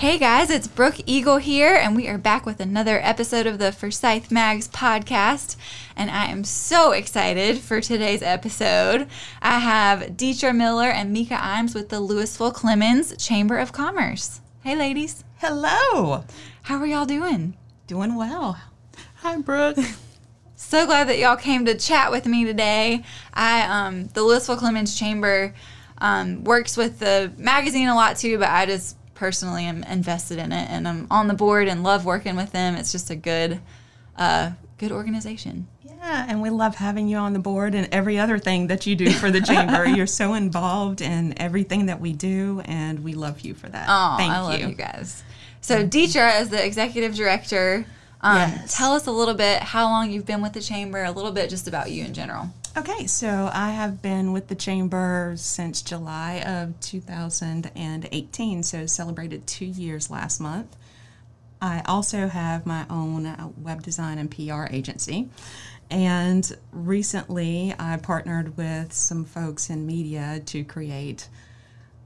Hey guys, it's Brooke Eagle here, and we are back with another episode of the Forsyth Mags podcast. And I am so excited for today's episode. I have Deetra Miller and Mika Imes with the Lewisville Clemmons Chamber of Commerce. Hey, ladies. Hello. How are y'all doing? Doing well. Hi, Brooke. so glad that y'all came to chat with me today. I, um, the Lewisville Clemmons Chamber um, works with the magazine a lot too, but I just personally am invested in it and I'm on the board and love working with them. It's just a good, uh, good organization. Yeah, and we love having you on the board and every other thing that you do for the chamber. You're so involved in everything that we do, and we love you for that. Oh, Thank I you. love you guys. So, Deetra, as the executive director, um, Yes. tell us a little bit how long you've been with the chamber, a little bit just about you in general. Okay, so I have been with the chamber since July of 2018, so celebrated two years last month. I also have my own uh, web design and PR agency. And recently I partnered with some folks in media to create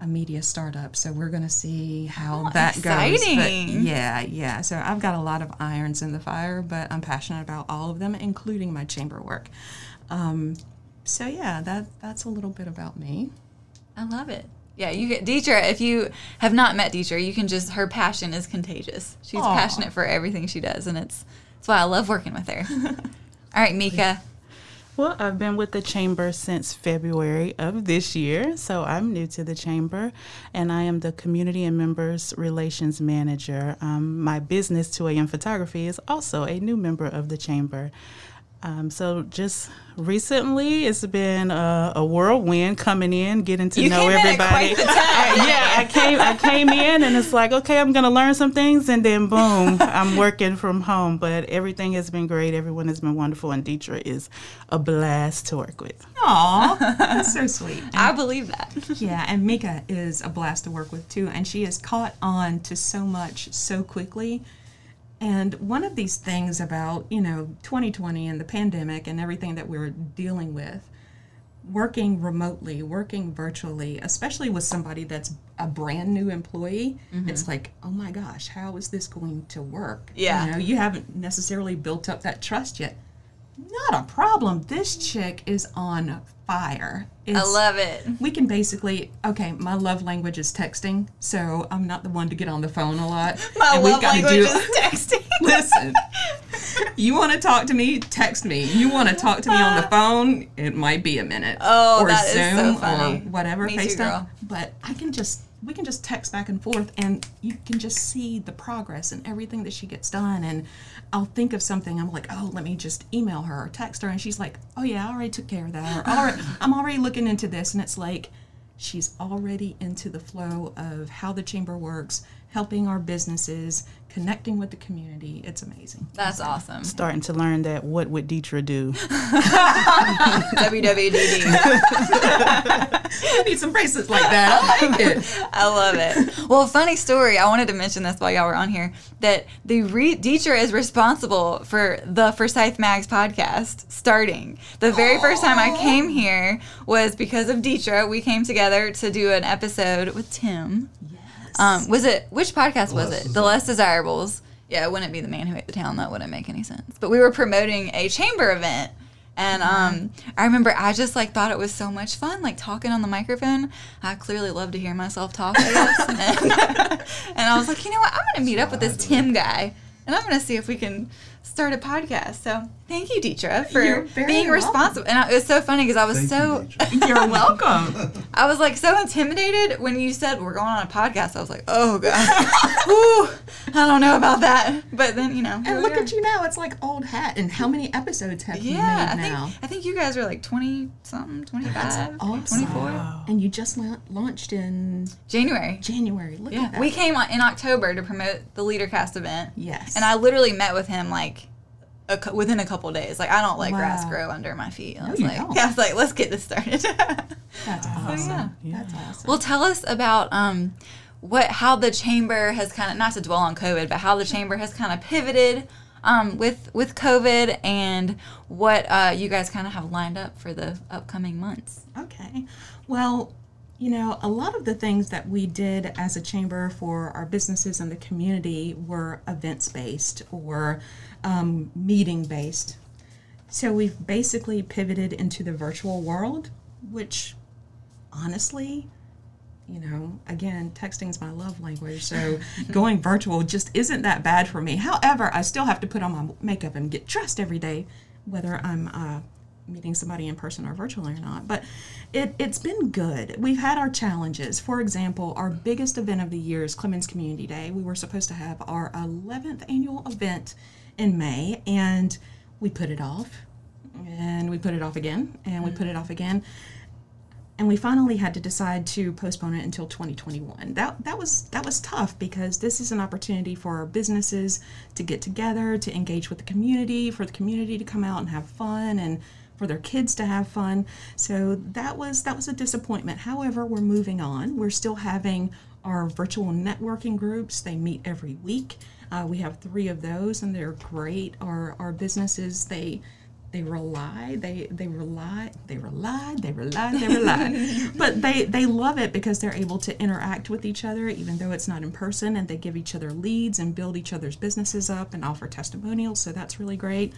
a media startup. So we're going to see how Oh, that goes. But yeah, yeah. So I've got a lot of irons in the fire, but I'm passionate about all of them, including my chamber work. Um, so yeah, that that's a little bit about me. I love it. Yeah, you get Deetra. If you have not met Deetra, you can just her passion is contagious. She's Aw. passionate for everything she does, and it's that's why I love working with her. All right, Mika. Well, I've been with the chamber since February of this year, so I'm new to the chamber, and I am the community and members relations manager. Um, my business, 2AM Photography, is also a new member of the chamber. Um, so just recently, it's been a, a whirlwind coming in, getting to You know came in at everybody. quite the time. I- yeah, I came. I came in, and it's like, okay, I'm going to learn some things, and then boom, I'm working from home. But everything has been great. Everyone has been wonderful, and Deetra is a blast to work with. Aw, that's so sweet. I believe that. Yeah, and Mika is a blast to work with too, and she has caught on to so much so quickly. And one of these things about, you know, 2020 and the pandemic and everything that we're dealing with, working remotely, working virtually, especially with somebody that's a brand new employee, mm-hmm. it's like, oh my gosh, how is this going to work? Yeah. You know, you haven't necessarily built up that trust yet. Not a problem. This chick is on fire. I love it. we can basically okay my love language is texting so i'm not the one to get on the phone a lot My love language do- is texting. listen you want to talk to me text me you want to talk to me on the phone it might be a minute Oh, or that is so zoom funny. or whatever Me too, facetime girl. but i can just we can just text back and forth and you can just see the progress and everything that she gets done and i'll think of something i'm like oh let me just email her or text her and she's like oh yeah i already took care of that or already, i'm already looking into this and it's like she's already into the flow of how the chamber works helping our businesses connecting with the community it's amazing That's awesome. Starting to learn that what would Deetra do? WWDD. i need some bracelets like that i like it I love it. Well, funny story. I wanted to mention this while y'all were on here that the re- Deetra is responsible for the Forsyth Mags podcast starting. The very first time I came here was because of Deetra. We came together to do an episode with Tim. Um, was it which podcast was Less it? The Less Desirables. Yeah, it wouldn't be the man who ate the town. That wouldn't make any sense. But we were promoting a chamber event. And um, I remember I just like thought it was so much fun, like talking on the microphone. I clearly love to hear myself talk, I guess. and, and I was like, you know what? I'm gonna meet up with this Tim guy, and I'm gonna see if we can start a podcast. So thank you, Deetra, for being welcome. responsible. And I, it was so funny because I was Thank so Deetra. you're welcome I was like so intimidated when you said we're going on a podcast. I was like, oh god, Whew, I don't know about that. But then you know, and look at you now it's like old hat and how many episodes have you Yeah, I made now think I think you guys are like twenty something, twenty five, awesome. twenty four. and you just la- launched in January. january look Yeah, at that we came on, in October to promote the LeaderCast event, yes and I literally met with him like. A, within a couple days, like I don't let grass grow under my feet. I No, was you like, don't. yeah, I was like, let's get this started. that's awesome yeah. that's awesome Well, tell us about um, what how the chamber has kind of not to dwell on COVID, but how the chamber has kind of pivoted um, with with COVID and what uh, you guys kind of have lined up for the upcoming months. Okay. Well, You know, a lot of the things that we did as a chamber for our businesses and the community were events based or um, meeting based. So we've basically pivoted into the virtual world, which honestly, you know, again, texting is my love language. So going virtual just isn't that bad for me. However, I still have to put on my makeup and get dressed every day, whether I'm uh, meeting somebody in person or virtually or not. But it, it's been good. We've had our challenges. For example, our biggest event of the year is Clemmons Community Day. We were supposed to have our 11th annual event in May, and we put it off, and we put it off again, and we put it off again. And we finally had to decide to postpone it until 2021. That that was that was tough because this is an opportunity for our businesses to get together, to engage with the community, for the community to come out and have fun and for their kids to have fun. So that was that was a disappointment. However, we're moving on. We're still having our virtual networking groups. They meet every week. Uh, we have three of those, and they're great. Our our businesses they they rely they they rely they rely they rely they rely but they they love it because they're able to interact with each other even though it's not in person and they give each other leads and build each other's businesses up and offer testimonials so that's really great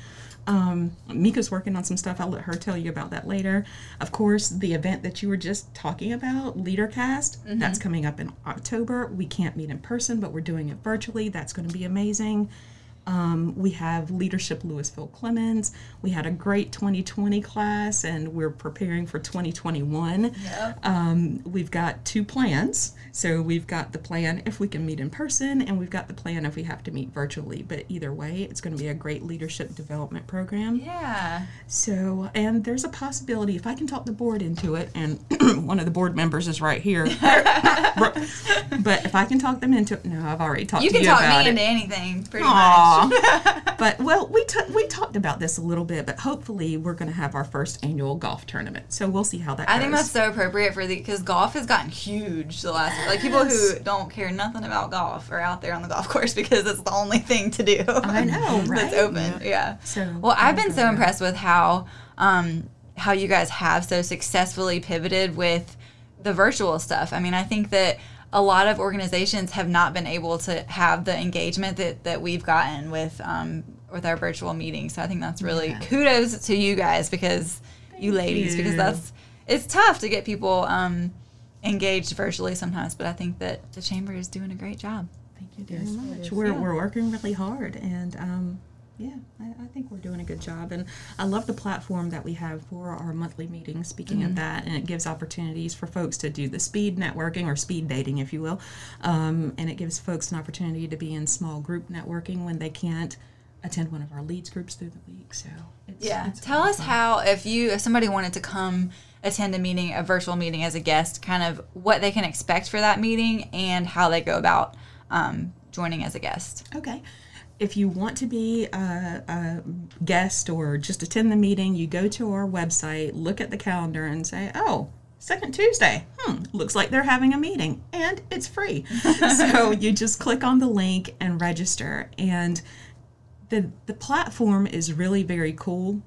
um, Mika's working on some stuff. I'll let her tell you about that later. Of course, the event that you were just talking about, LeaderCast, mm-hmm. that's coming up in October. We can't meet in person, but we're doing it virtually. That's going to be amazing. Um, we have Leadership Lewisville Clemmons. We had a great 2020 class, and we're preparing for 2021. Yep. Um, we've got two plans. So we've got the plan if we can meet in person, and we've got the plan if we have to meet virtually. But either way, it's going to be a great leadership development program. Yeah. So, and there's a possibility if I can talk the board into it, and one of the board members is right here. but if I can talk them into it, no, I've already talked you to you about it. You can talk me into anything, pretty Aww. much. but well, we t- we talked about this a little bit, but hopefully we're going to have our first annual golf tournament. So we'll see how that. I goes. think that's so appropriate for the because golf has gotten huge the last like people who don't care nothing about golf are out there on the golf course because it's the only thing to do. I know, right? That's open, yeah. yeah. So well, I've been so impressed with how um, how you guys have so successfully pivoted with the virtual stuff. I mean, I think that a lot of organizations have not been able to have the engagement that, that we've gotten with um, with our virtual meetings. So I think that's really yeah. kudos to you guys because Thank you ladies you. because that's it's tough to get people um, engaged virtually sometimes. But I think that the chamber is doing a great job. Thank you very much. We're, yeah. we're working really hard and um, yeah, I, I, think we're doing a good job. And I love the platform that we have for our monthly meetings, speaking mm-hmm. of that, and it gives opportunities for folks to do the speed networking or speed dating, if you will. Um, and it gives folks an opportunity to be in small group networking when they can't attend one of our leads groups through the week. So, it's, yeah. It's Tell us fun. how, if you, if somebody wanted to come attend a meeting, a virtual meeting as a guest, kind of what they can expect for that meeting and how they go about um, joining as a guest. Okay if you want to be a, a, guest or just attend the meeting, you go to our website, look at the calendar, and say, oh, second Tuesday. Hmm, looks like they're having a meeting, and it's free. so you just click on the link and register. And the the platform is really very cool.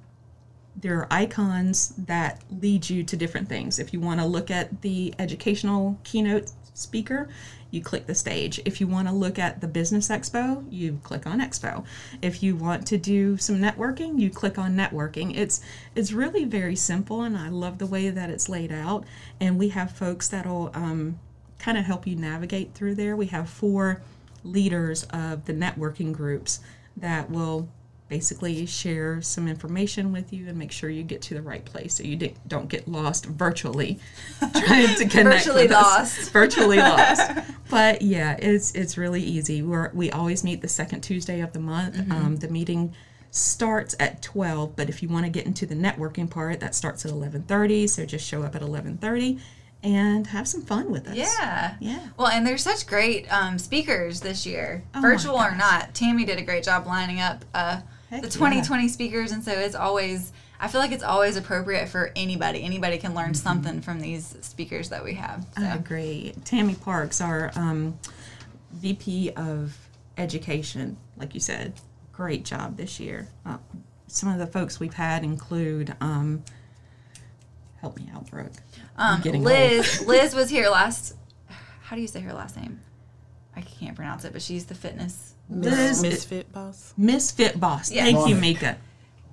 There are icons that lead you to different things. If you want to look at the educational keynote speaker, you click the stage. If you want to look at the business expo, you click on expo. If you want to do some networking, you click on networking. It's it's really very simple, and I love the way that it's laid out. And we have folks that'll um, kind of help you navigate through there. We have four leaders of the networking groups that will basically share some information with you and make sure you get to the right place so you don't get lost virtually trying to connect virtually lost virtually lost but yeah it's it's really easy we're we always meet the second tuesday of the month mm-hmm. um, the meeting starts at 12 but if you want to get into the networking part that starts at 11.30 so just show up at 11.30 and have some fun with us. Yeah. Yeah. Well, and there's such great um, speakers this year, oh virtual or not. Tammy did a great job lining up uh, Heck the 2020 yeah. speakers, and so it's always. I feel like it's always appropriate for anybody. Anybody can learn mm-hmm. something from these speakers that we have. So. I agree. Tammy Parks, our um, VP of Education, like you said, great job this year. Uh, some of the folks we've had include um, Help me out, Brooke. Um, Liz, Liz was here last. How do you say her last name? I can't pronounce it, but she's the fitness. Liz, Misfit boss. Miss Fit Boss. Yeah. Thank you, Ronick. Mika.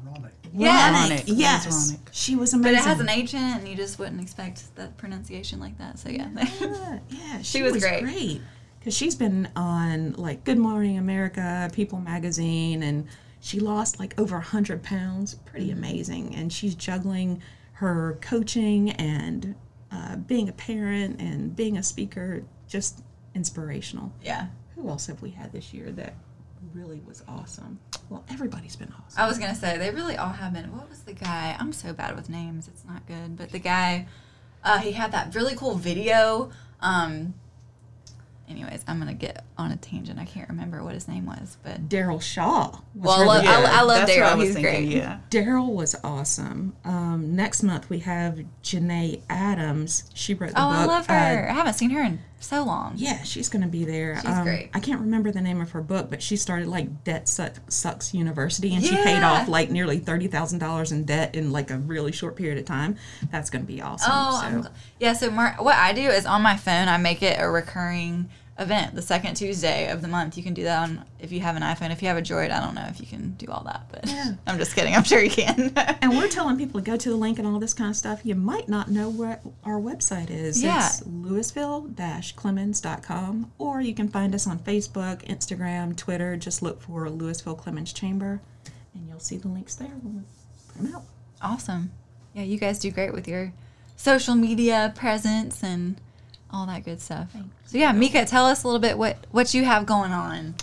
Ronick. Yes. Ronick. Yes. Ronick. She was amazing. But it has an H in it, and you just wouldn't expect that pronunciation like that. So yeah, Yeah, yeah, she, was was, great. great. Because she's been on like Good Morning America, People Magazine, and she lost like over 100 pounds. Pretty amazing. And she's juggling her coaching and uh, being a parent and being a speaker. Just inspirational. yeah. Who else have we had this year that really was awesome? Well, everybody's been awesome. I was gonna say they really all have been. What was the guy? I'm so bad with names; it's not good. But the guy, uh, he had that really cool video. Um, anyways, I'm gonna get on a tangent. I can't remember what his name was, but Daryl Shaw. was Well, really look, I- I love Daryl. I was He's thinking, great. Yeah. Daryl was awesome. Um, next month we have Janae Adams. She wrote the oh, book. I love uh, her. I haven't seen her in so long. yeah, she's going to be there. Um, She's great. I can't remember the name of her book, but she started like Debt Suck, Sucks University, and she paid off like nearly thirty thousand dollars in debt in like a really short period of time. That's going to be awesome. Oh, so. Yeah. So Mar- what I do is on my phone, I make it a recurring event. The second Tuesday of the month, you can do that on if you have an iPhone. If you have a Droid, I don't know if you can do all that, but Yeah. I'm just kidding. I'm sure you can. and we're telling people to go to the link and all this kind of stuff. You might not know what our website is. Yeah. It's lewisville-clemmons.com, or you can find us on Facebook, Instagram, Twitter. Just look for Lewisville Clemmons Chamber, and you'll see the links there when we put them out. awesome. Yeah, you guys do great with your social media presence and all that good stuff. So yeah, Mika, tell us a little bit what what you have going on.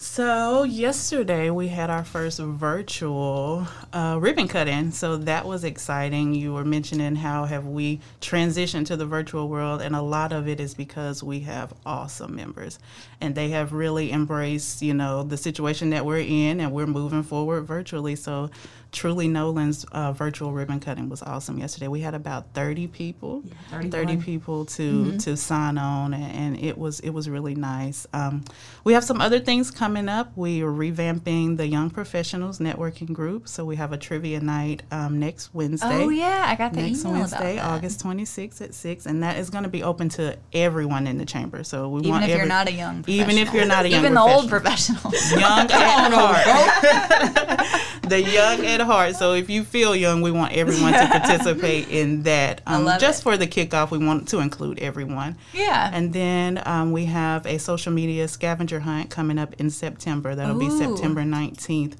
So yesterday we had our first virtual uh, ribbon cutting, so that was exciting. You were mentioning how have we transitioned to the virtual world, and a lot of it is because we have awesome members, and they have really embraced, you know, the situation that we're in, and we're moving forward virtually. So truly, Nolan's uh, virtual ribbon cutting was awesome yesterday. We had about thirty people, 31. 30 people to to sign on, and, and it was it was really nice. Um, we have some other things coming up. We are revamping the Young Professionals Networking Group, so we have a trivia night um, next Wednesday. Oh yeah, I got the Next email Wednesday. August 26th at 6, and that is going to be open to everyone in the chamber. So we Even want if you're not a young, even if you're not a young even the old professionals. professional. young at heart. the young at heart. So if you feel young, we want everyone to participate in that. Um, love just it. for the kickoff, we want to include everyone. yeah. And then um, we have a social media scavenger hunt coming up in September. That'll be September 19th.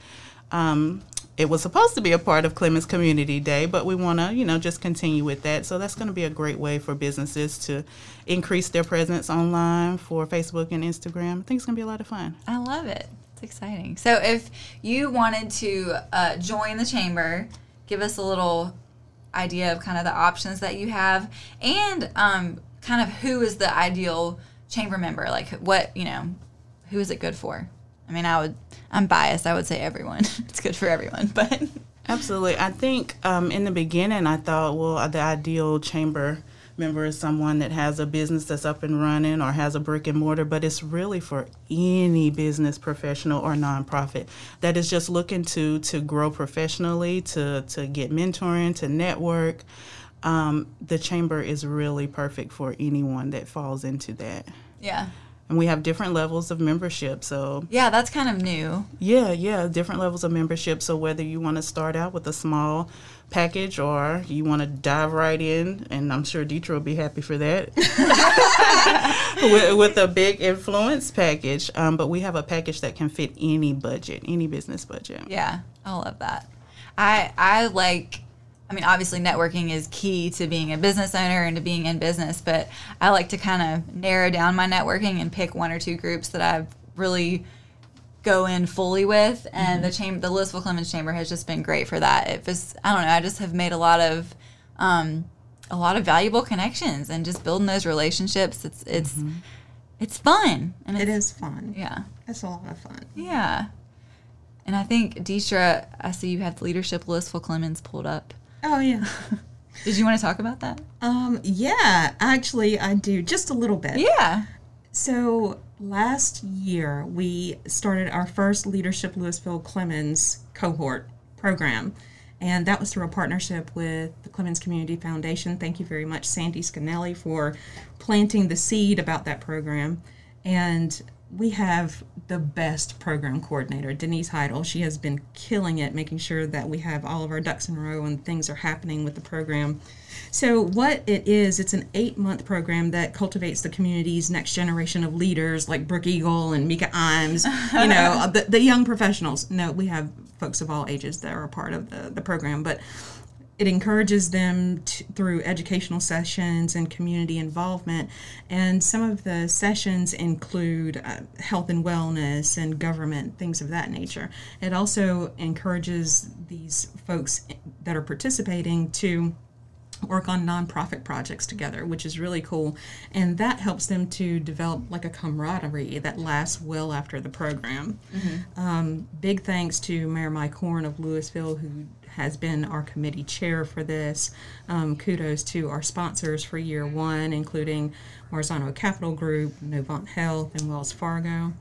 Um, it was supposed to be a part of Clemmons Community Day, but we want to, you know, just continue with that. So that's going to be a great way for businesses to increase their presence online for Facebook and Instagram. I think it's going to be a lot of fun. I love it. It's exciting. So, if you wanted to uh, join the chamber, give us a little idea of kind of the options that you have, and um, kind of who is the ideal chamber member. Like, what you know, who is it good for? I mean, I would. I'm biased. I would say everyone. it's good for everyone, but Absolutely. I think um, in the beginning, I thought, well, the ideal chamber member is someone that has a business that's up and running or has a brick and mortar, but it's really for any business professional or nonprofit that is just looking to to grow professionally, to to get mentoring, to network. Um, the chamber is really perfect for anyone that falls into that. yeah, And we have different levels of membership. So yeah, that's kind of new. yeah, yeah, different levels of membership. So whether you want to start out with a small package or you want to dive right in, and I'm sure Deetra will be happy for that, with, with a big influence package. Um, but we have a package that can fit any budget, any business budget. Yeah, I love that. I I like. I mean, obviously, networking is key to being a business owner and to being in business. But I like to kind of narrow down my networking and pick one or two groups that I really go in fully with. And the chamber, the Lewisville Clemmons Chamber, has just been great for that. It was, I don't know, I just have made a lot of, um, a lot of valuable connections and just building those relationships. It's it's it's fun and it's, It is fun. yeah. It's a lot of fun. Yeah. And I think, Deisha, I see you have the Leadership Lewisville Clemmons pulled up. Oh yeah. Did you want to talk about that? Um, yeah, actually, I do just a little bit. Yeah. So last year, we started our first Leadership Lewisville Clemmons cohort program. And that was through a partnership with the Clemmons Community Foundation. Thank you very much, Sandy Scanelli, for planting the seed about that program. And we have the best program coordinator, Denise Heidel. She has been killing it, making sure that we have all of our ducks in a row and things are happening with the program. So, what it is, it's an eight month program that cultivates the community's next generation of leaders like Brooke Eagle and Mika Imes, you know, the, the young professionals. No, we have folks of all ages that are a part of the, the program, but it encourages them to, through educational sessions and community involvement. And some of the sessions include uh, health and wellness and government, things of that nature. It also encourages these folks that are participating to work on nonprofit projects together, which is really cool. And that helps them to develop like a camaraderie that lasts well after the program. Mm-hmm. Um, big thanks to Mayor Mike Horn of Lewisville, who has been our committee chair for this. Um, kudos to our sponsors for year one, including Marzano Capital Group, Novant Health, and Wells Fargo.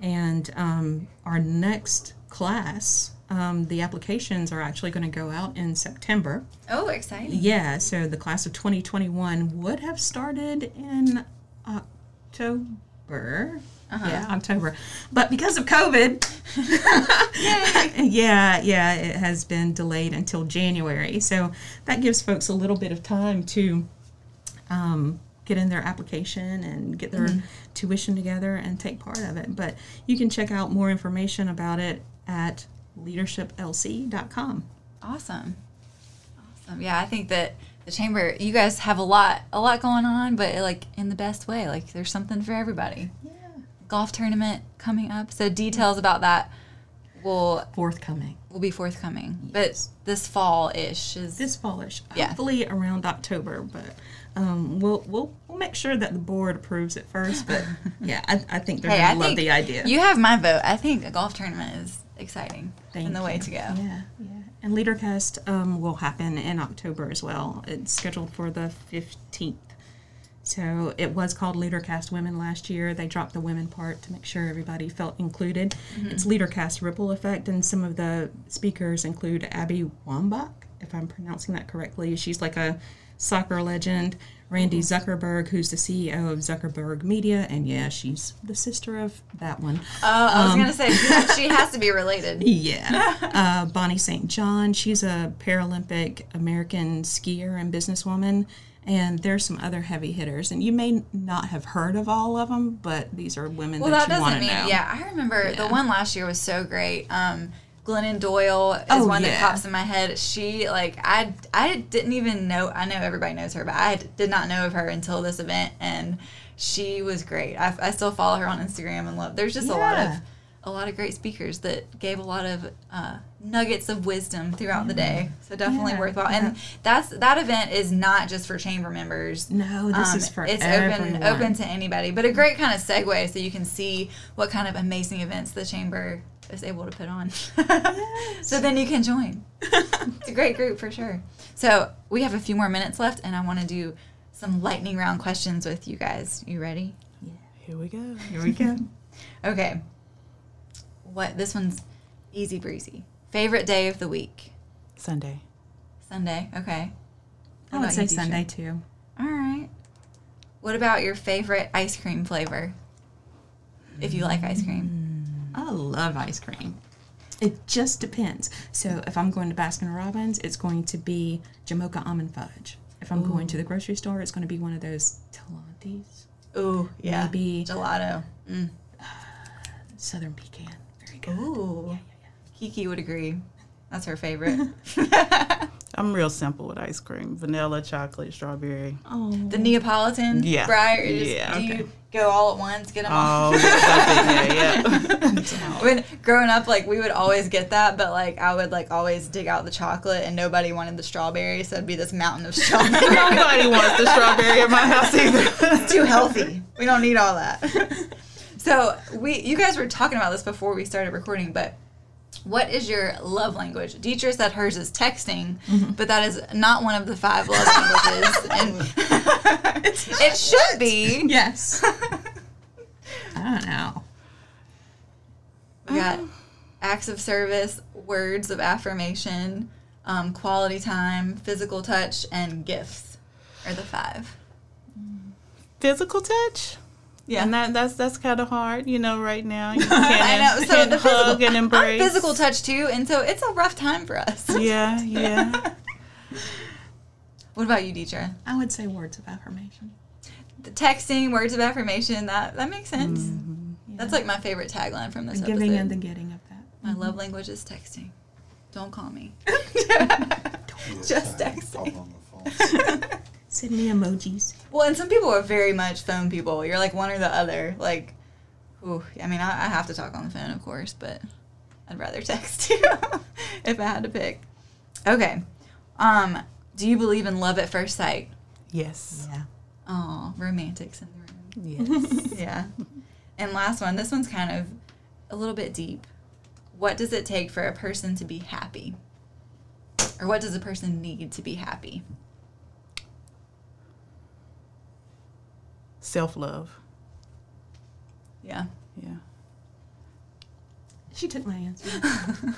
And um, our next class, um, the applications are actually going to go out in September. Oh, exciting. Yeah, so the class of 2021 would have started in October. Uh-huh. Yeah, October. But because of COVID, yeah, yeah, it has been delayed until January. So that gives folks a little bit of time to um, get in their application and get their mm-hmm. tuition together and take part of it. But you can check out more information about it at leadershiplc.com. Awesome. Awesome. Yeah, I think that the chamber you guys have a lot a lot going on, but like in the best way. Like there's something for everybody. Yeah. Golf tournament coming up. So details about that will forthcoming. Will be forthcoming. Yes. But this fall ish is this fallish. Yeah. Hopefully around October, but um, we'll we'll we'll make sure that the board approves it first. But yeah, I, I think they're hey, gonna I love the idea. You have my vote. I think a golf tournament is exciting Thank and the you. way to go. Yeah, yeah. And LeaderCast um, will happen in October as well. It's scheduled for the 15th. So it was called LeaderCast Women last year. They dropped the women part to make sure everybody felt included. Mm-hmm. It's LeaderCast Ripple Effect, and some of the speakers include Abby Wambach, if I'm pronouncing that correctly. She's like a soccer legend. Randi Zuckerberg, who's the CEO of Zuckerberg Media, and yeah, she's the sister of that one. Oh, uh, I was um, gonna say she, has to be related. Yeah, uh, Bonnie St. John. She's a Paralympic American skier and businesswoman. And there's some other heavy hitters, and you may not have heard of all of them, but these are women well, that, that you want to know. Yeah, I remember yeah. the one last year was so great. Um, Glennon Doyle is oh, one yeah. that pops in my head. She like I I didn't even know. I know everybody knows her, but I did not know of her until this event, and she was great. I, I still follow her on Instagram and love. There's just yeah. a lot of a lot of great speakers that gave a lot of uh, nuggets of wisdom throughout yeah. the day. So definitely yeah. worthwhile. And that's that event is not just for chamber members. No, this um, is for it's everyone. open open to anybody. But a great kind of segue so you can see what kind of amazing events the chamber is able to put on. yes. So then you can join. it's a great group for sure. So we have a few more minutes left, and I want to do some lightning round questions with you guys. You ready? Yeah. Here we go. Here we go. okay. What? This one's easy breezy. Favorite day of the week? Sunday. Sunday. Okay. How I would say Sunday too. All right. What about your favorite ice cream flavor? If you like ice cream. I love ice cream. It just depends. So if I'm going to Baskin Robbins, it's going to be Jamocha almond fudge. If I'm Ooh. going to the grocery store, it's going to be one of those Talentis. Ooh, yeah. Maybe gelato. Mm. Uh, Southern pecan. Very good. Ooh. Yeah, yeah, yeah. Kiki would agree. That's her favorite. I'm real simple with ice cream: vanilla, chocolate, strawberry. Oh, the Neapolitan. Yeah. Briar. Yeah. Do okay. you go all at once, get them all? Oh, yeah, yeah. when growing up, like we would always get that, but like I would like always dig out the chocolate, and nobody wanted the strawberry, so it'd be this mountain of strawberry. nobody wants the strawberry in my house either. it's too healthy. We don't need all that. so we, you guys were talking about this before we started recording, but what is your love language? Deidre said hers is texting, mm-hmm. but that is not one of the five love languages. and it should be. Yes. I don't know. We got um. acts of service, words of affirmation, um, quality time, physical touch, and gifts are the five. Physical touch. Yeah. And that, that's that's kind of hard, you know, right now. You can't, know. So can't the hug and embrace. I'm physical touch too, and so it's a rough time for us. Yeah, yeah. What about you, Deidre? I would say words of affirmation. The texting, words of affirmation. That that makes sense. Mm-hmm. That's like my favorite tagline from this the giving episode. and the getting of that. my love language is texting. Don't call me. Yes, Just I texting. talk on the phone. Send me emojis. Well, and some people are very much phone people. You're like one or the other. Like, ooh, I mean, I, I have to talk on the phone, of course, but I'd rather text you if I had to pick. Okay. Um, do you believe in love at first sight? Yes. Yeah. Oh, romantics in the room. Yes. Yeah. And last one. This one's kind of a little bit deep. What does it take for a person to be happy? Or what does a person need to be happy? Self love. Yeah. Yeah. She took my answer. Dang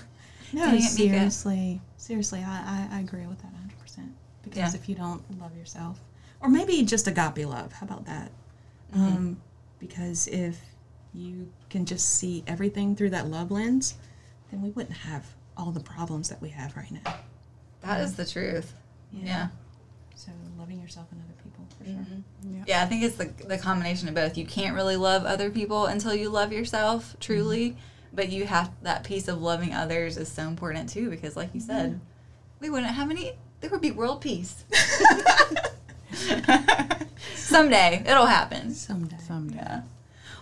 No, it, seriously, seriously, I, I, I agree with that 100%. Because Yeah. if you don't love yourself, or maybe just agape love, how about that? Mm-hmm. Um, because if you can just see everything through that love lens, then we wouldn't have all the problems that we have right now. That is the truth. Yeah. So loving yourself and other people, for sure. Mm-hmm. Yeah, I think it's the the combination of both. You can't really love other people until you love yourself truly, mm-hmm. but you have that piece of loving others is so important too because like you said, mm-hmm. we wouldn't have any there would be world peace. Someday it'll happen. Someday. Someday. Yeah.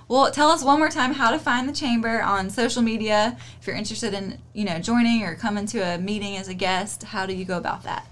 Well, tell us one more time how to find the chamber on social media. If you're interested in, you know, joining or coming to a meeting as a guest, how do you go about that?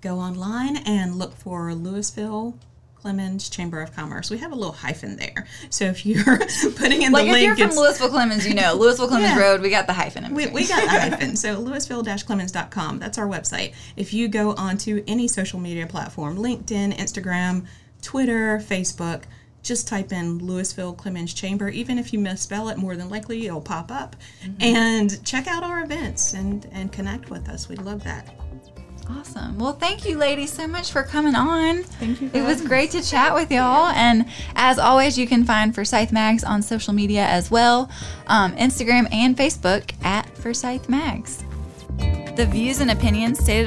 Go online and look for Lewisville Clemmons Chamber of Commerce. We have a little hyphen there. So if you're putting in Like the if link, you're from Lewisville Clemmons, you know, Lewisville Clemmons Yeah. Road, we got the hyphen in We, we got the hyphen. So Lewisville-Clemmons.com. That's our website. If you go onto any social media platform, LinkedIn, Instagram, Twitter, Facebook, just type in Lewisville Clemmons Chamber. Even if you misspell it, more than likely it'll pop up. Mm-hmm. And check out our events and, and connect with us. We'd love that. Awesome. Well, thank you, ladies, so much for coming on. Thank you. It was great to chat with y'all. And as always, you can find Forsyth Mags on social media as well um, Instagram and Facebook at Forsyth Mags. The views and opinions stated